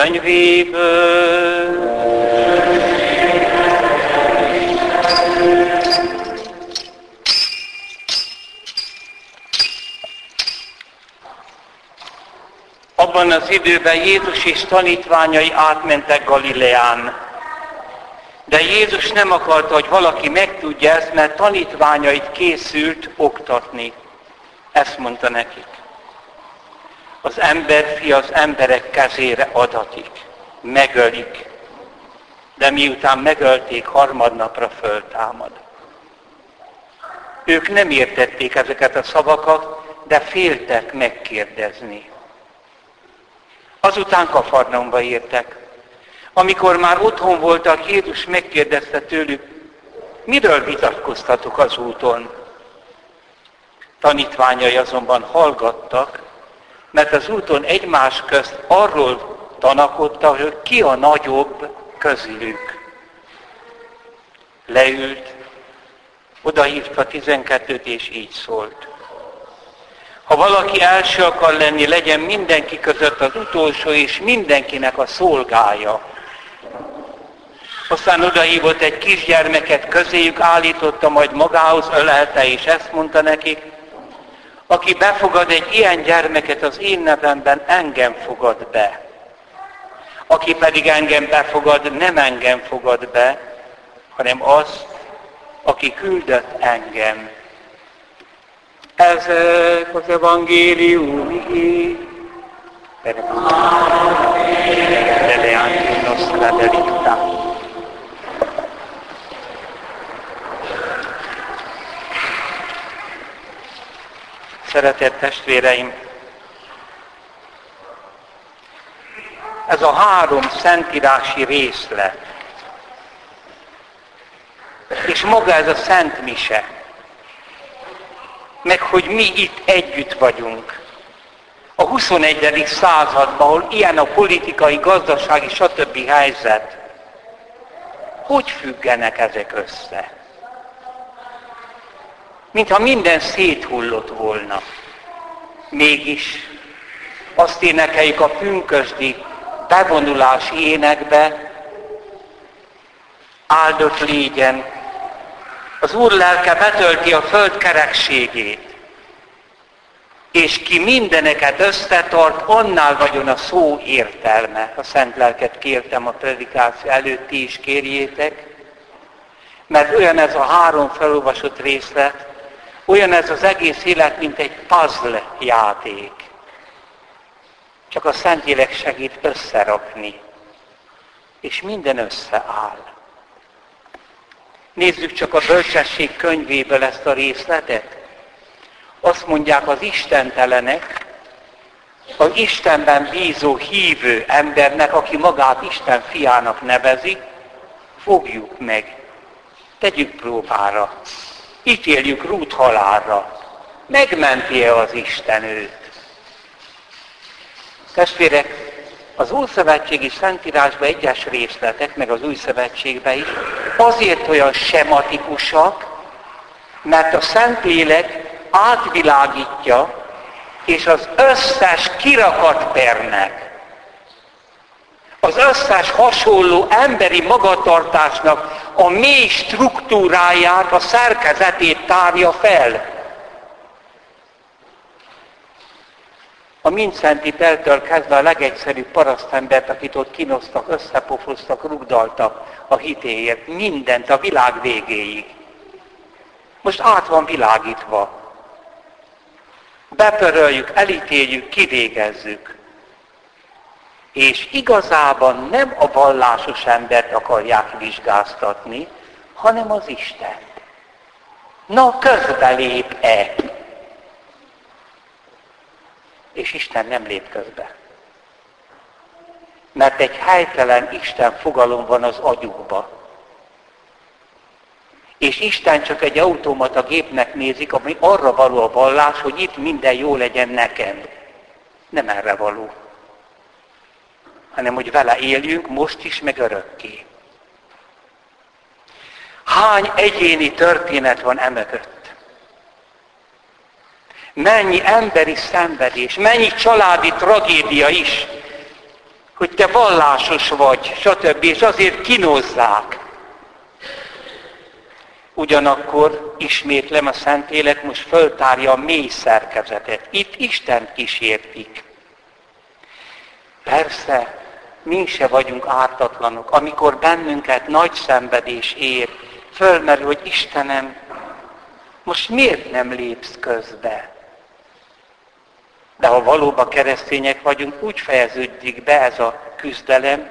Könyvéből. Abban az időben Jézus és tanítványai átmentek Galileán. De Jézus nem akarta, hogy valaki megtudja ezt, mert tanítványait készült oktatni. Ezt mondta nekik az emberfi az emberek kezére adatik, megölik, de miután megölték, harmadnapra föltámad. Ők nem értették ezeket a szavakat, de féltek megkérdezni. Azután Kafarnaumba értek. Amikor már otthon voltak, Jézus megkérdezte tőlük, miről vitatkoztatok az úton? Tanítványai azonban hallgattak, mert az úton egymás közt arról tanakodta, hogy ki a nagyobb közülük. Leült, odahívta 12-t, és így szólt. Ha valaki első akar lenni, legyen mindenki között az utolsó, és mindenkinek a szolgája. Aztán odahívott egy kisgyermeket, közéjük állította, majd magához ölelte, és ezt mondta nekik, aki befogad egy ilyen gyermeket az én nevemben, engem fogad be. Aki pedig engem befogad, nem engem fogad be, hanem az, aki küldött engem. Ez az evangélium igé. nostra verità. Szeretett testvéreim, ez a három szentírási részlet, és maga ez a Szent Mise, meg hogy mi itt együtt vagyunk, a 21. században, ahol ilyen a politikai, gazdasági, stb. helyzet, hogy függenek ezek össze? Mintha minden széthullott volna. Mégis azt énekeljük a pünkösdi bevonulási énekbe, áldott légyen, az Úr lelke betölti a föld kerekségét, és ki mindeneket összetart, annál vagyon a szó értelme. A Szent Lelket kértem a predikáció előtt, ti is kérjétek, mert olyan ez a három felolvasott részlet, olyan ez az egész élet, mint egy puzzle játék. Csak a Szentlélek segít összerakni. És minden összeáll. Nézzük csak a bölcsesség könyvéből ezt a részletet. Azt mondják az istentelenek, az Istenben bízó hívő embernek, aki magát Isten fiának nevezi, fogjuk meg, tegyük próbára ítéljük Rút halálra. Megmenti-e az Isten őt? Testvérek, az Ószövetségi Szentírásban egyes részletek, meg az Új Szövetségben is azért olyan sematikusak, mert a Szentlélek átvilágítja, és az összes kirakat pernek, az összes hasonló emberi magatartásnak a mély struktúráját, a szerkezetét tárja fel. A Mincenti Peltől kezdve a legegyszerűbb parasztembert, akit ott kínoztak, összepofoztak, rugdaltak a hitéért, mindent a világ végéig. Most át van világítva. Bepöröljük, elítéljük, kivégezzük. És igazában nem a vallásos embert akarják vizsgáztatni, hanem az Isten. Na, közbelép-e? És Isten nem lép közbe. Mert egy helytelen Isten fogalom van az agyukba. És Isten csak egy automata gépnek nézik, ami arra való a vallás, hogy itt minden jó legyen nekem. Nem erre való hanem hogy vele éljünk most is, meg örökké. Hány egyéni történet van emögött? Mennyi emberi szenvedés, mennyi családi tragédia is, hogy te vallásos vagy, stb. és azért kinozzák. Ugyanakkor ismétlem a Szentlélek most föltárja a mély szerkezetet. Itt Isten kísértik. Persze, mi se vagyunk ártatlanok. Amikor bennünket nagy szenvedés ér, fölmerül, hogy Istenem, most miért nem lépsz közbe? De ha valóban keresztények vagyunk, úgy fejeződik be ez a küzdelem,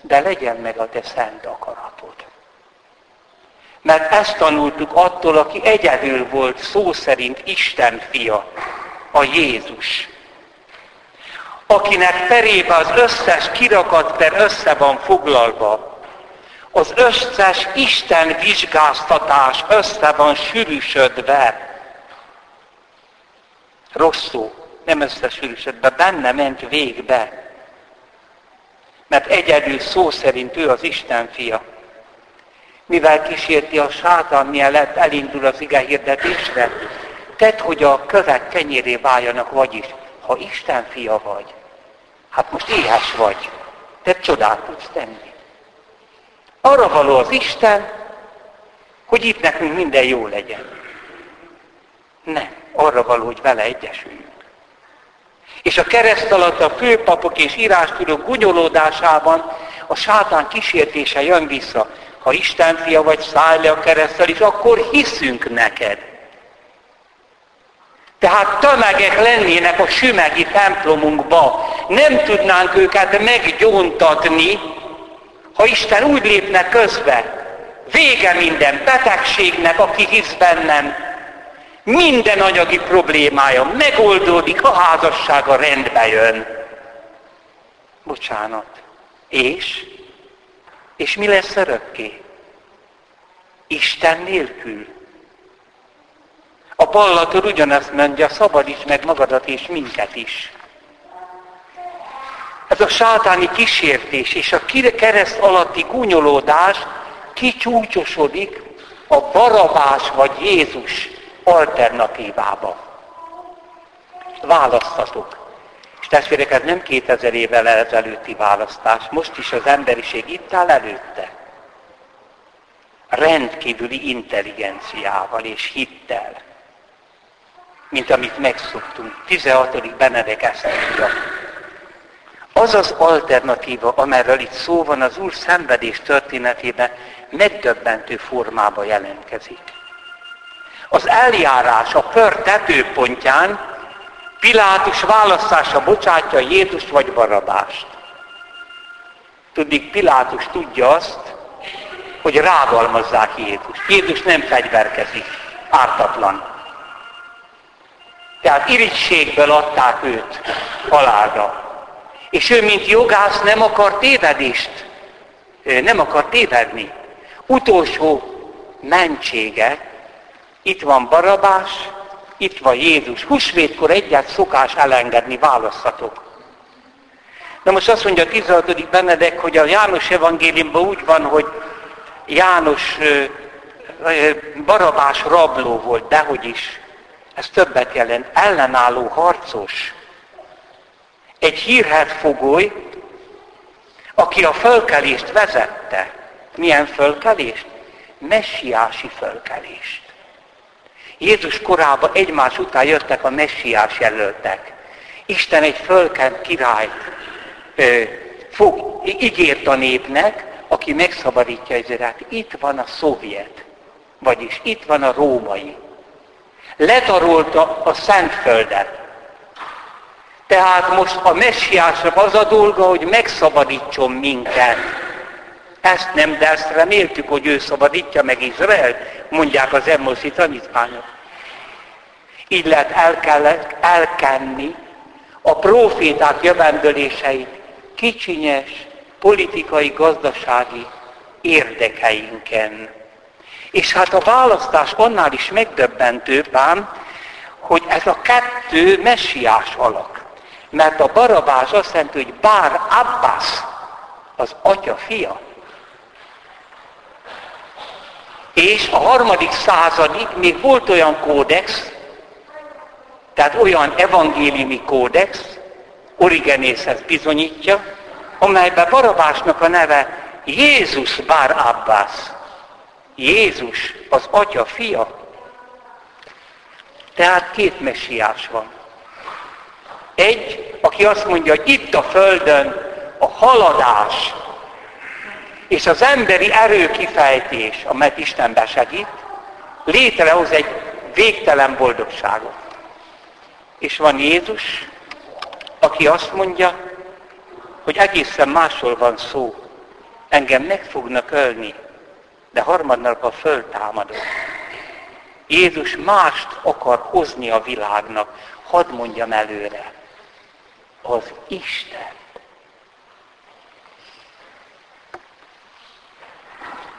de legyen meg a te szent akaratod. Mert ezt tanultuk attól, aki egyedül volt szó szerint Isten fia, a Jézus. Akinek perébe az összes kirakat per össze van foglalva, az összes Isten vizsgáztatás össze van sűrűsödve. Rosszul, nem összesűrűsödve, benne ment végbe. Mert egyedül szó szerint ő az Isten fia mivel kísérti a sátán, mielőtt elindul az ige hirdetésre, tedd, hogy a kövek kenyéré váljanak, vagyis, ha Isten fia vagy, hát most éhes vagy, te csodát tudsz tenni. Arra való az Isten, hogy itt nekünk minden jó legyen. Nem, arra való, hogy vele egyesüljünk. És a kereszt alatt a főpapok és írástudók gunyolódásában a sátán kísértése jön vissza ha Isten fia vagy, szállj le a keresztel, és akkor hiszünk neked. Tehát tömegek lennének a sümegi templomunkba. Nem tudnánk őket meggyóntatni, ha Isten úgy lépne közbe. Vége minden betegségnek, aki hisz bennem. Minden anyagi problémája megoldódik, a házassága rendbe jön. Bocsánat. És? És mi lesz örökké? Isten nélkül. A Pallator ugyanezt mondja, szabadíts meg magadat és minket is. Ez a sátáni kísértés és a kereszt alatti gúnyolódás kicsúcsosodik a barabás vagy Jézus alternatívába. Választatok. És testvérek, ez nem 2000 évvel ezelőtti választás, most is az emberiség itt áll előtte. Rendkívüli intelligenciával és hittel, mint amit megszoktunk. 16. Benedek ezt mondja. Az az alternatíva, amerről itt szó van, az Úr szenvedés történetében megdöbbentő formába jelentkezik. Az eljárás a pör tetőpontján Pilátus választása bocsátja Jézust vagy Barabást. Tudnik, Pilátus tudja azt, hogy rágalmazzák Jézust. Jézus nem fegyverkezik, ártatlan. Tehát irigységből adták őt halálra. És ő, mint jogász nem akar tévedést, nem akar tévedni. Utolsó mentsége, itt van Barabás, itt van Jézus. Húsvétkor egyet szokás elengedni, választhatok. Na most azt mondja a 16. Benedek, hogy a János evangéliumban úgy van, hogy János barabás rabló volt, dehogy is. Ez többet jelent. Ellenálló harcos. Egy hírhet fogoly, aki a fölkelést vezette. Milyen fölkelést? Messiási fölkelést. Jézus korában egymás után jöttek a messiás jelöltek. Isten egy fölkent királyt ö, fog, ígért a népnek, aki megszabadítja Izraelt. Itt van a szovjet, vagyis itt van a római. Letarolta a Szentföldet. Tehát most a messiásnak az a dolga, hogy megszabadítson minket. Ezt nem, de ezt reméltük, hogy ő szabadítja meg Izrael, mondják az Emmoszi tanítványok. Így lehet el kellett elkenni a proféták jövendőléseit kicsinyes politikai, gazdasági érdekeinken. És hát a választás annál is megdöbbentőbb ám, hogy ez a kettő messiás alak. Mert a barabás azt jelenti, hogy bár Abbas, az atya fia. És a harmadik századig még volt olyan kódex, Tehát olyan evangéliumi kódex, Origenész ezt bizonyítja, amelyben Barabásnak a neve Jézus Bár Abbas. Jézus az atya fia. Tehát két messiás van. Egy, aki azt mondja, hogy itt a Földön a haladás és az emberi erő kifejtés, amelyet Isten besegít, létrehoz egy végtelen boldogságot. És van Jézus, aki azt mondja, hogy egészen másról van szó. Engem meg fognak ölni, de harmadnap a föltámadok. Jézus mást akar hozni a világnak. Hadd mondjam előre. Az Isten.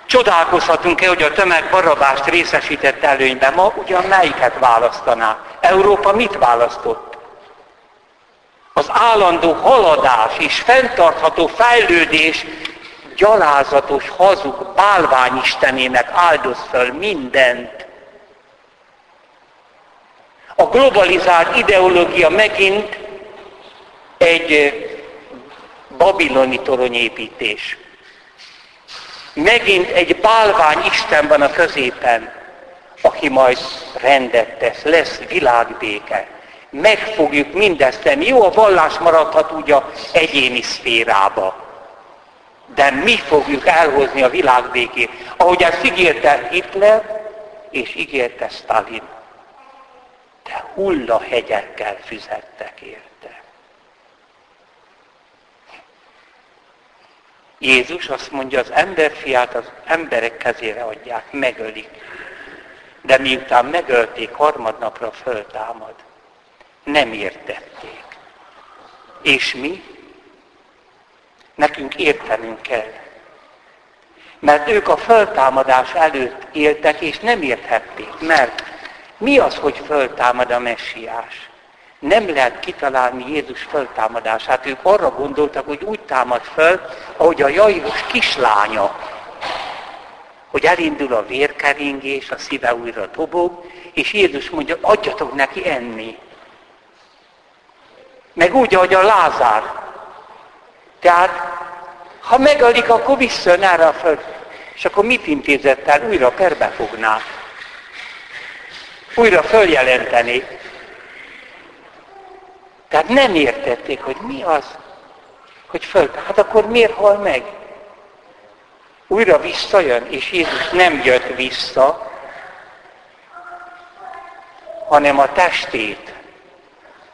Csodálkozhatunk-e, hogy a tömeg barabást részesített előnyben? Ma ugyan melyiket választaná? Európa mit választott? Az állandó haladás és fenntartható fejlődés gyalázatos, hazug bálványistenének áldoz föl mindent. A globalizált ideológia megint egy babiloni toronyépítés. Megint egy bálvány Isten van a középen, aki majd rendet tesz, lesz világbéke. Meg fogjuk mindezt tenni. Jó, a vallás maradhat úgy a egyéni szférába. De mi fogjuk elhozni a világbékét. Ahogy ezt ígérte Hitler, és ígérte Stalin. De hullahegyekkel füzettek érte. Jézus azt mondja, az emberfiát az emberek kezére adják, megölik. De miután megölték, harmadnapra föltámad. Nem értették. És mi? Nekünk értenünk kell. Mert ők a föltámadás előtt éltek, és nem érthették. Mert mi az, hogy föltámad a messiás? Nem lehet kitalálni Jézus föltámadását. Ők arra gondoltak, hogy úgy támad föl, ahogy a Jairus kislánya, hogy elindul a vérkeringés, a szíve újra dobog, és Jézus mondja, adjatok neki enni. Meg úgy, ahogy a Lázár. Tehát, ha megölik, akkor visszajön erre a föld. És akkor mit intézett el? Újra perbefognák. Újra följelenteni. Tehát nem értették, hogy mi az, hogy föl. Hát akkor miért hal meg? Újra visszajön, és Jézus nem jött vissza, hanem a testét.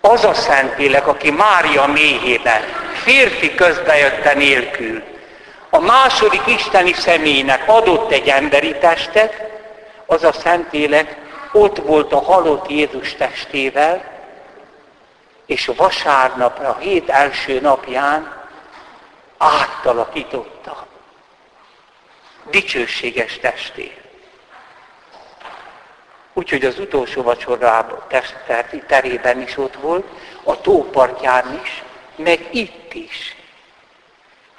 Az a Szentlélek, aki Mária méhébe, férfi közbejötte nélkül, a második isteni személynek adott egy emberi testet, az a Szentlélek ott volt a halott Jézus testével, és vasárnap, a hét első napján áttalakította. Dicsőséges testét. Úgyhogy az utolsó vacsorában terében is ott volt, a tópartján is, meg itt is.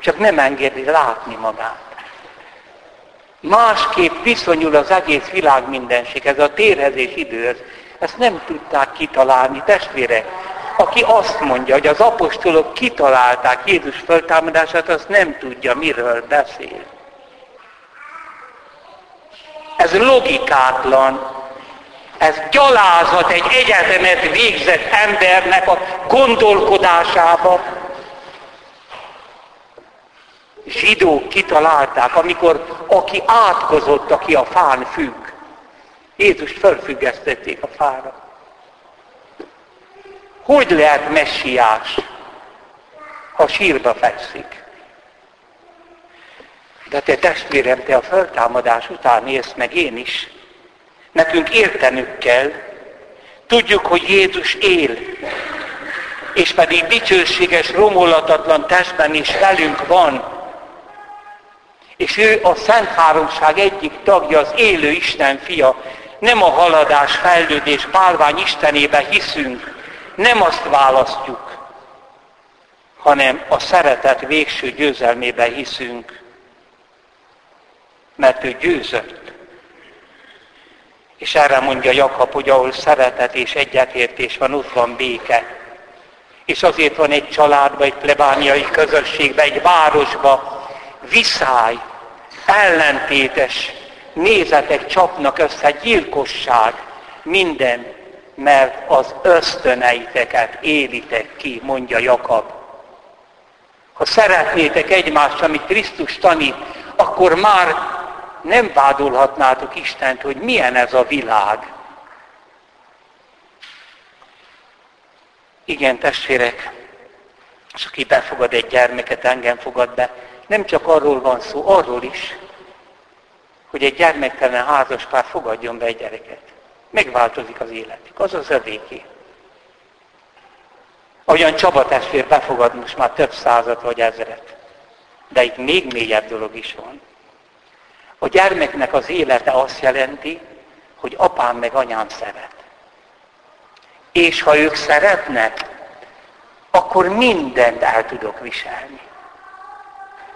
Csak nem engedi látni magát. Másképp viszonyul az egész világ mindenség, ez a térhezés időhöz. Ezt nem tudták kitalálni, testvérek. Aki azt mondja, hogy az apostolok kitalálták Jézus föltámadását, azt nem tudja, miről beszél. Ez logikátlan. Ez gyalázat egy egyetemet végzett embernek a gondolkodásába. Zsidók kitalálták, amikor aki átkozott, aki a fán függ. Jézus fölfüggesztették a fára. Hogy lehet messiás, ha sírba fekszik? De te testvérem, te a föltámadás után élsz meg én is. Nekünk értenünk kell, tudjuk, hogy Jézus él, és pedig dicsőséges, romolatatlan testben is velünk van. És ő a Szent Háromság egyik tagja, az élő Isten fia. Nem a haladás, fejlődés, bálvány Istenébe hiszünk, nem azt választjuk, hanem a szeretet végső győzelmébe hiszünk, mert ő győzött. És erre mondja Jakab, hogy ahol szeretet és egyetértés van, ott van béke. És azért van egy családba, egy plebániai közösségbe, egy városba viszály, ellentétes nézetek csapnak össze, gyilkosság, minden, mert az ösztöneiteket élitek ki, mondja Jakab. Ha szeretnétek egymást, amit Krisztus tanít, akkor már nem vádolhatnátok Istent, hogy milyen ez a világ. Igen, testvérek, és aki befogad egy gyermeket, engem fogad be, nem csak arról van szó, arról is, hogy egy gyermektelen házaspár fogadjon be egy gyereket. Megváltozik az életük, az az övéké. Ahogyan Csaba testvér befogad most már több százat vagy ezeret. De itt még mélyebb dolog is van. A gyermeknek az élete azt jelenti, hogy apám meg anyám szeret. És ha ők szeretnek, akkor mindent el tudok viselni.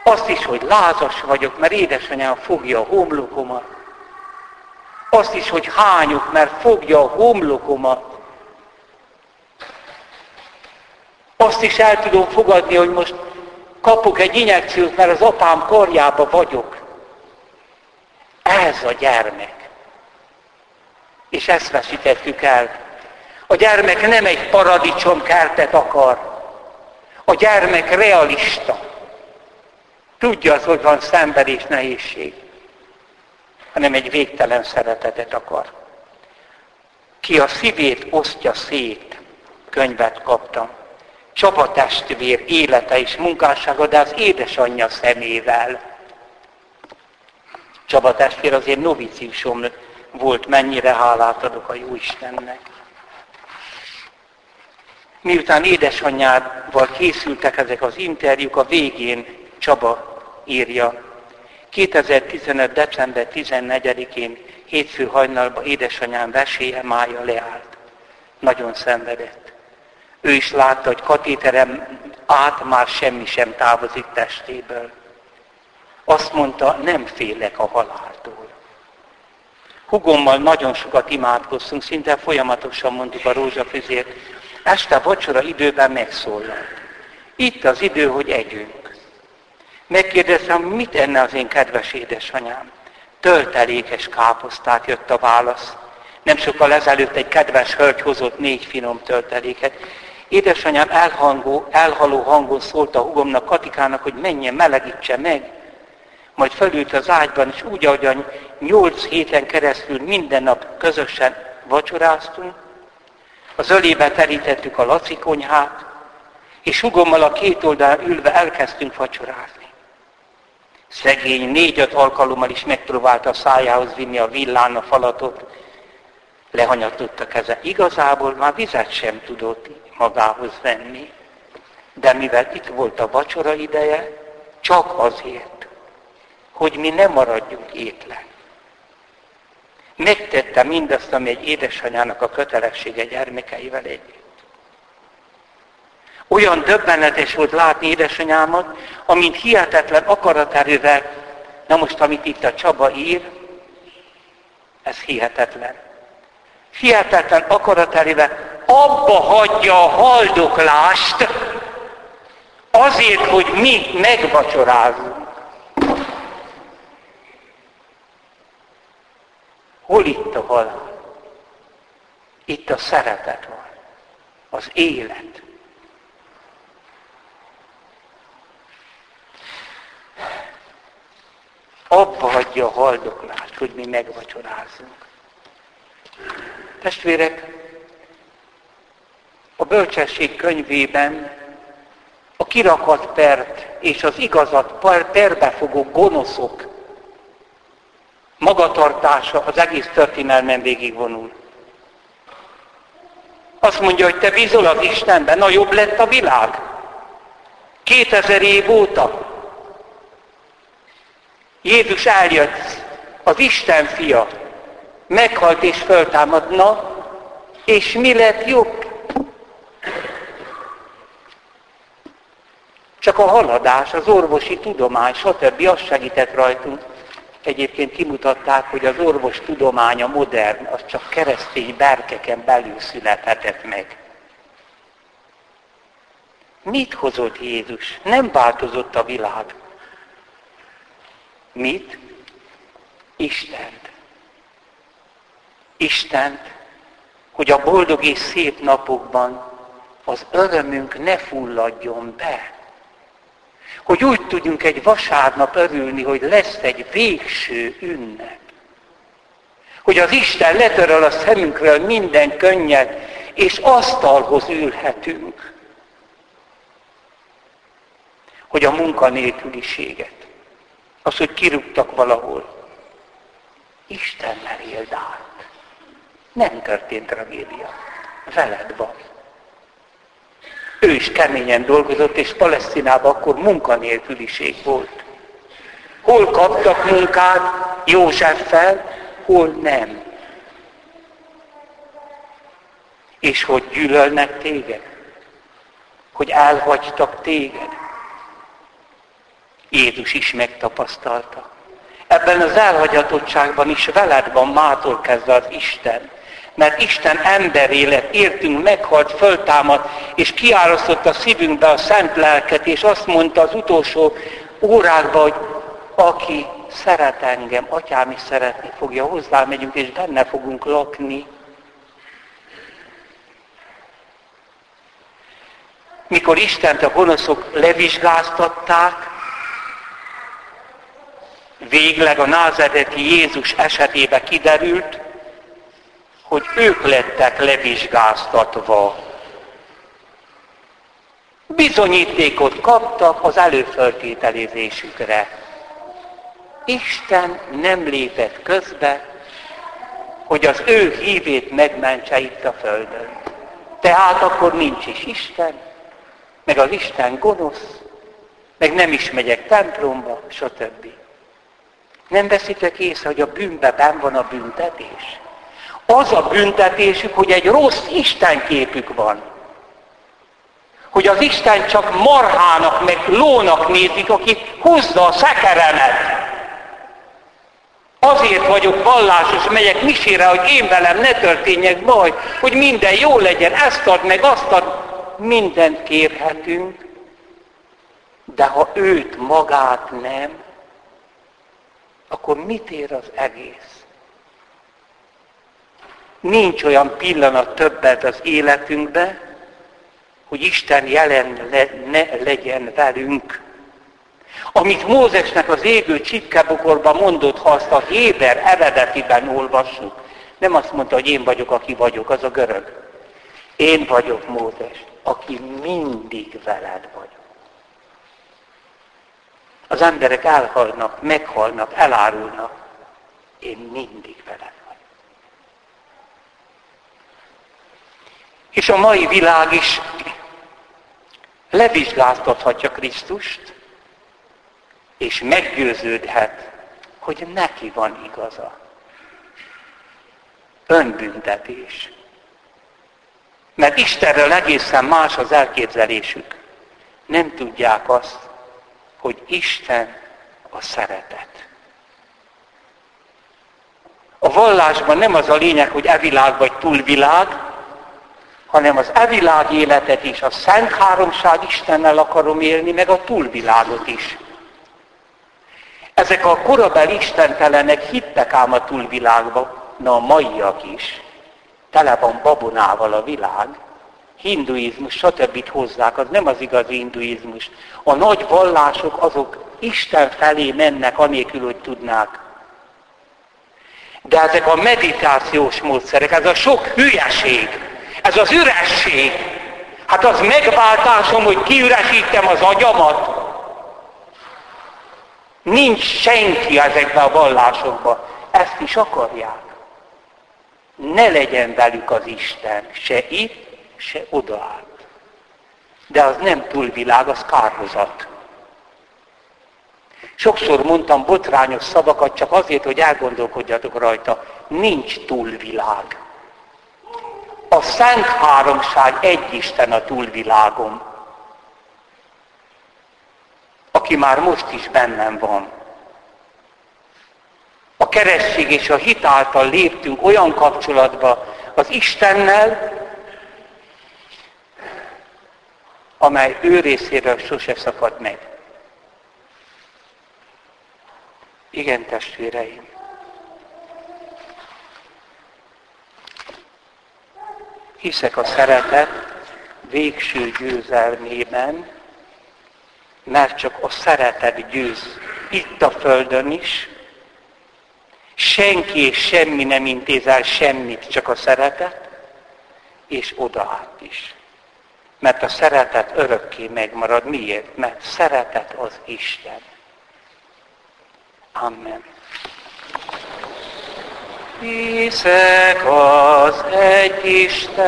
Azt is, hogy lázas vagyok, mert édesanyám fogja a homlokomat. Azt is, hogy hányok, mert fogja a homlokomat. Azt is el tudom fogadni, hogy most kapok egy injekciót, mert az apám karjába vagyok. Ez a gyermek. És ezt veszítettük el. A gyermek nem egy paradicsomkertet akar. A gyermek realista. Tudja az, hogy van szenved és nehézség. Hanem egy végtelen szeretetet akar. Ki a szívét osztja szét, könyvet kaptam. Csaba testvér élete és munkássága, de az édesanyja szemével. Csaba testvér azért noviciusom volt, mennyire hálát adok a jó Istennek. Miután édesanyjával készültek ezek az interjúk, a végén Csaba írja. 2015. december 14-én hétfő hajnalban édesanyám veséje mája leállt. Nagyon szenvedett. Ő is látta, hogy katéterem át már semmi sem távozik testéből. Azt mondta, nem félek a haláltól. Hugommal nagyon sokat imádkoztunk, szinte folyamatosan mondtuk a rózsafüzért. Este vacsora időben megszólalt. Itt az idő, hogy együnk. Megkérdeztem, mit enne az én kedves édesanyám? Töltelékes káposztát jött a válasz. Nem sokkal ezelőtt egy kedves hölgy hozott négy finom tölteléket. Édesanyám elhangó, elhaló hangon szólt a hugomnak, Katikának, hogy menjen, melegítse meg majd felült az ágyban, és úgy, ahogyan nyolc héten keresztül minden nap közösen vacsoráztunk, az ölébe terítettük a Laci konyhát, és hugommal a két oldalán ülve elkezdtünk vacsorázni. Szegény négy-öt alkalommal is megpróbálta a szájához vinni a villán a falatot, lehanyatott a keze. Igazából már vizet sem tudott magához venni, de mivel itt volt a vacsora ideje, csak azért, hogy mi ne maradjunk étlen. Megtette mindazt, ami egy édesanyának a kötelessége gyermekeivel együtt. Olyan döbbenetes volt látni édesanyámat, amint hihetetlen akaraterővel, na most amit itt a Csaba ír, ez hihetetlen. Hihetetlen akaraterővel abba hagyja a haldoklást, azért, hogy mi megvacsorázunk. Hol itt a halál? Itt a szeretet van. Az élet. Abba hagyja a haldoklást, hogy mi megvacsorázunk. Testvérek, a bölcsesség könyvében a kirakat pert és az igazat perbefogó gonoszok magatartása az egész történelmen végigvonul. Azt mondja, hogy te bízol az Istenben, na jobb lett a világ. 2000 év óta. Jézus eljött, az Isten fia, meghalt és föltámadna, és mi lett jobb? Csak a haladás, az orvosi tudomány, stb. azt segített rajtunk. Egyébként kimutatták, hogy az orvos tudománya modern, az csak keresztény berkeken belül születhetett meg. Mit hozott Jézus? Nem változott a világ. Mit? Istent. Istent, hogy a boldog és szép napokban az örömünk ne fulladjon be. Hogy úgy tudjunk egy vasárnap örülni, hogy lesz egy végső ünnep. Hogy az Isten letöröl a szemünkről minden könnyet, és asztalhoz ülhetünk. Hogy a munkanélküliséget, az, hogy kirúgtak valahol, Istennel éld át. Nem történt tragédia. Veled van. Ő is keményen dolgozott, és Palesztinában akkor munkanélküliség volt. Hol kaptak munkát Józseffel, hol nem. És hogy gyűlölnek téged? Hogy elhagytak téged? Jézus is megtapasztalta. Ebben az elhagyatottságban is veled van mától kezdve az Isten mert Isten emberé lett, értünk, meghalt, föltámad, és kiárasztott a szívünkbe a szent lelket, és azt mondta az utolsó órákban, hogy aki szeret engem, atyám is szeretni fogja, hozzá megyünk, és benne fogunk lakni. Mikor Istent a gonoszok levizsgáztatták, végleg a názereti Jézus esetébe kiderült, hogy ők lettek levizsgáztatva. Bizonyítékot kaptak az előfeltételezésükre. Isten nem lépett közbe, hogy az ő hívét megmentse itt a Földön. Tehát akkor nincs is Isten, meg az Isten gonosz, meg nem is megyek templomba, stb. Nem veszitek észre, hogy a bűnbe ben van a büntetés? Az a büntetésük, hogy egy rossz istenképük van. Hogy az Isten csak marhának, meg lónak nézik, aki hozza a szekeremet. Azért vagyok vallásos, megyek misére, hogy én velem ne történjek baj, hogy minden jó legyen, ezt ad meg, azt ad, mindent kérhetünk, de ha őt magát nem, akkor mit ér az egész? Nincs olyan pillanat többet az életünkbe, hogy Isten jelen le, ne legyen velünk. Amit Mózesnek az égő csipkebukorban mondott, ha azt a Héber eredetiben olvassuk, nem azt mondta, hogy én vagyok, aki vagyok, az a görög. Én vagyok Mózes, aki mindig veled vagyok. Az emberek elhalnak, meghalnak, elárulnak. Én mindig veled És a mai világ is levizsgáztathatja Krisztust, és meggyőződhet, hogy neki van igaza. Önbüntetés. Mert Istenről egészen más az elképzelésük. Nem tudják azt, hogy Isten a szeretet. A vallásban nem az a lényeg, hogy e világ vagy túlvilág, hanem az evilág életet is, a Szent Háromság Istennel akarom élni, meg a túlvilágot is. Ezek a korabeli istentelenek hittek ám a túlvilágba, na a maiak is. Tele van babonával a világ. Hinduizmus, stb. hozzák, az nem az igazi hinduizmus. A nagy vallások azok Isten felé mennek, anélkül, hogy tudnák. De ezek a meditációs módszerek, ez a sok hülyeség, ez az üresség. Hát az megváltásom, hogy kiüresítem az agyamat. Nincs senki ezekben a vallásokban. Ezt is akarják. Ne legyen velük az Isten, se itt, se odaállt. De az nem túlvilág, az kárhozat. Sokszor mondtam botrányos szavakat csak azért, hogy elgondolkodjatok rajta. Nincs túlvilág. A Szent Háromság egy Isten a túlvilágon, aki már most is bennem van. keresztség és a hit által léptünk olyan kapcsolatba az Istennel, amely ő részéről sose szakad meg. Igen, testvéreim. Hiszek a szeretet végső győzelmében, mert csak a szeretet győz itt a Földön is. Senki és semmi nem intézel semmit, csak a szeretet, és oda át is. Mert a szeretet örökké megmarad. Miért? Mert szeretet az Isten. Amen. Hiszek az egy Istenben,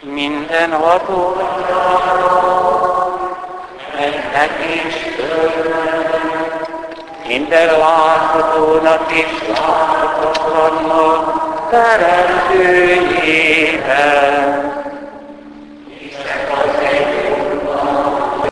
minden ható, ennek is minden láthatónak és láthatatlannak teremtőjében,